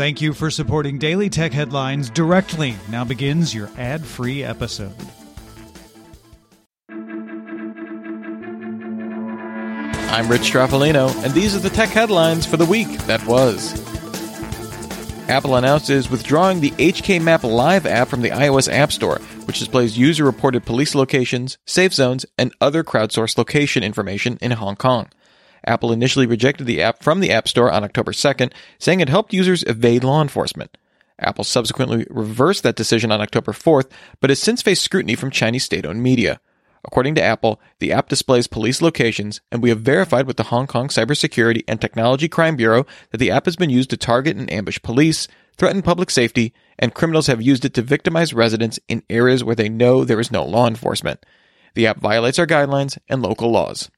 Thank you for supporting Daily Tech Headlines directly. Now begins your ad free episode. I'm Rich Stroffolino, and these are the tech headlines for the week that was. Apple announces withdrawing the HK Map Live app from the iOS App Store, which displays user reported police locations, safe zones, and other crowdsourced location information in Hong Kong. Apple initially rejected the app from the App Store on October 2nd, saying it helped users evade law enforcement. Apple subsequently reversed that decision on October 4th, but has since faced scrutiny from Chinese state owned media. According to Apple, the app displays police locations, and we have verified with the Hong Kong Cybersecurity and Technology Crime Bureau that the app has been used to target and ambush police, threaten public safety, and criminals have used it to victimize residents in areas where they know there is no law enforcement. The app violates our guidelines and local laws.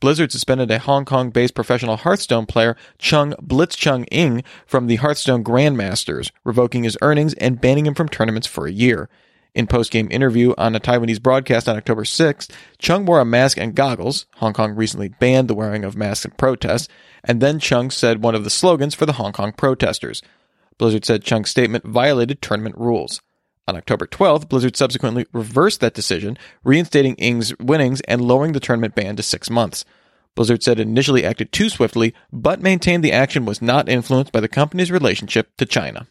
Blizzard suspended a Hong Kong based professional Hearthstone player, Chung Blitzchung Ng, from the Hearthstone Grandmasters, revoking his earnings and banning him from tournaments for a year. In post-game interview on a Taiwanese broadcast on October 6th, Chung wore a mask and goggles. Hong Kong recently banned the wearing of masks in protests, and then Chung said one of the slogans for the Hong Kong protesters. Blizzard said Chung's statement violated tournament rules. On October 12th, Blizzard subsequently reversed that decision, reinstating Ng's winnings and lowering the tournament ban to six months. Blizzard said it initially acted too swiftly, but maintained the action was not influenced by the company's relationship to China.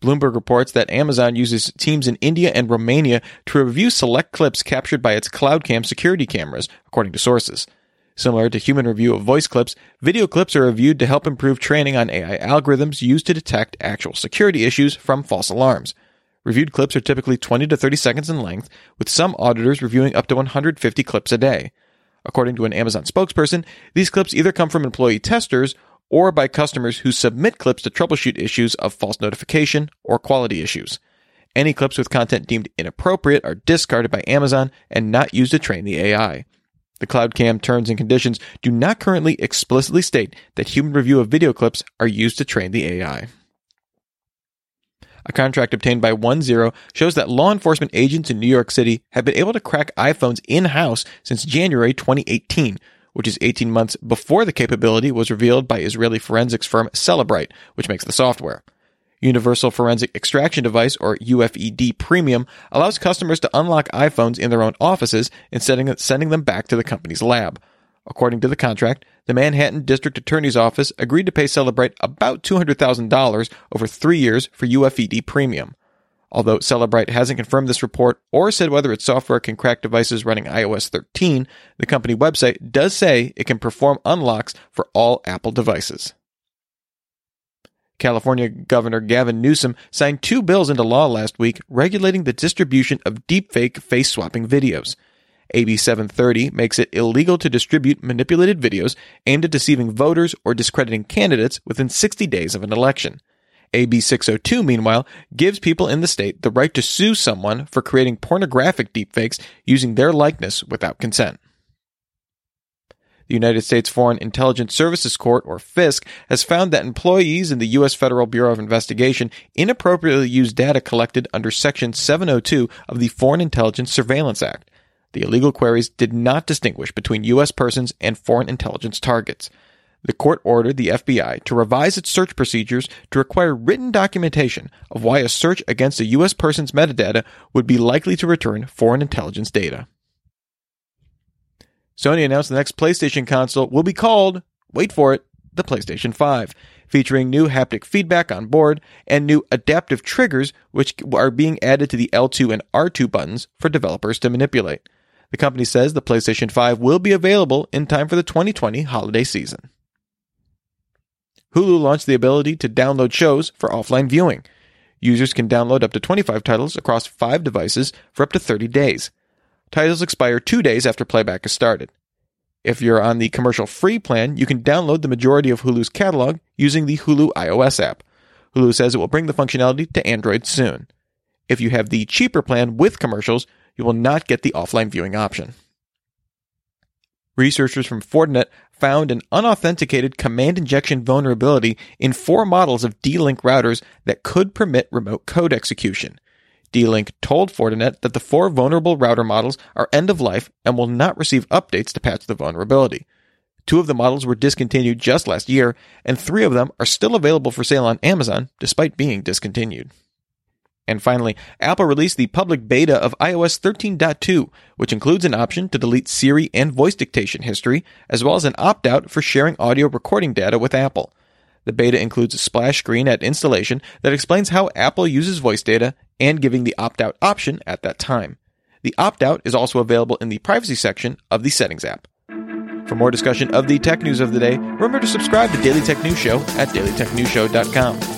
Bloomberg reports that Amazon uses teams in India and Romania to review select clips captured by its CloudCam security cameras, according to sources. Similar to human review of voice clips, video clips are reviewed to help improve training on AI algorithms used to detect actual security issues from false alarms. Reviewed clips are typically 20 to 30 seconds in length, with some auditors reviewing up to 150 clips a day. According to an Amazon spokesperson, these clips either come from employee testers or by customers who submit clips to troubleshoot issues of false notification or quality issues. Any clips with content deemed inappropriate are discarded by Amazon and not used to train the AI. The CloudCam terms and conditions do not currently explicitly state that human review of video clips are used to train the AI. A contract obtained by OneZero shows that law enforcement agents in New York City have been able to crack iPhones in house since January 2018, which is 18 months before the capability was revealed by Israeli forensics firm Cellebrite, which makes the software. Universal Forensic Extraction Device, or UFED Premium, allows customers to unlock iPhones in their own offices instead of sending them back to the company's lab. According to the contract, the Manhattan District Attorney's Office agreed to pay Cellebrite about $200,000 over three years for UFED Premium. Although Cellebrite hasn't confirmed this report or said whether its software can crack devices running iOS 13, the company website does say it can perform unlocks for all Apple devices. California Governor Gavin Newsom signed two bills into law last week regulating the distribution of deepfake face swapping videos. AB 730 makes it illegal to distribute manipulated videos aimed at deceiving voters or discrediting candidates within 60 days of an election. AB 602, meanwhile, gives people in the state the right to sue someone for creating pornographic deepfakes using their likeness without consent. The United States Foreign Intelligence Services Court, or FISC, has found that employees in the U.S. Federal Bureau of Investigation inappropriately used data collected under Section 702 of the Foreign Intelligence Surveillance Act. The illegal queries did not distinguish between U.S. persons and foreign intelligence targets. The court ordered the FBI to revise its search procedures to require written documentation of why a search against a U.S. person's metadata would be likely to return foreign intelligence data. Sony announced the next PlayStation console will be called, wait for it, the PlayStation 5, featuring new haptic feedback on board and new adaptive triggers, which are being added to the L2 and R2 buttons for developers to manipulate. The company says the PlayStation 5 will be available in time for the 2020 holiday season. Hulu launched the ability to download shows for offline viewing. Users can download up to 25 titles across five devices for up to 30 days. Titles expire two days after playback is started. If you're on the commercial free plan, you can download the majority of Hulu's catalog using the Hulu iOS app. Hulu says it will bring the functionality to Android soon. If you have the cheaper plan with commercials, you will not get the offline viewing option. Researchers from Fortinet found an unauthenticated command injection vulnerability in four models of D-Link routers that could permit remote code execution. D-Link told Fortinet that the four vulnerable router models are end of life and will not receive updates to patch the vulnerability. Two of the models were discontinued just last year, and three of them are still available for sale on Amazon despite being discontinued. And finally, Apple released the public beta of iOS 13.2, which includes an option to delete Siri and voice dictation history, as well as an opt out for sharing audio recording data with Apple. The beta includes a splash screen at installation that explains how Apple uses voice data and giving the opt out option at that time. The opt out is also available in the privacy section of the Settings app. For more discussion of the tech news of the day, remember to subscribe to Daily Tech News Show at dailytechnewsshow.com.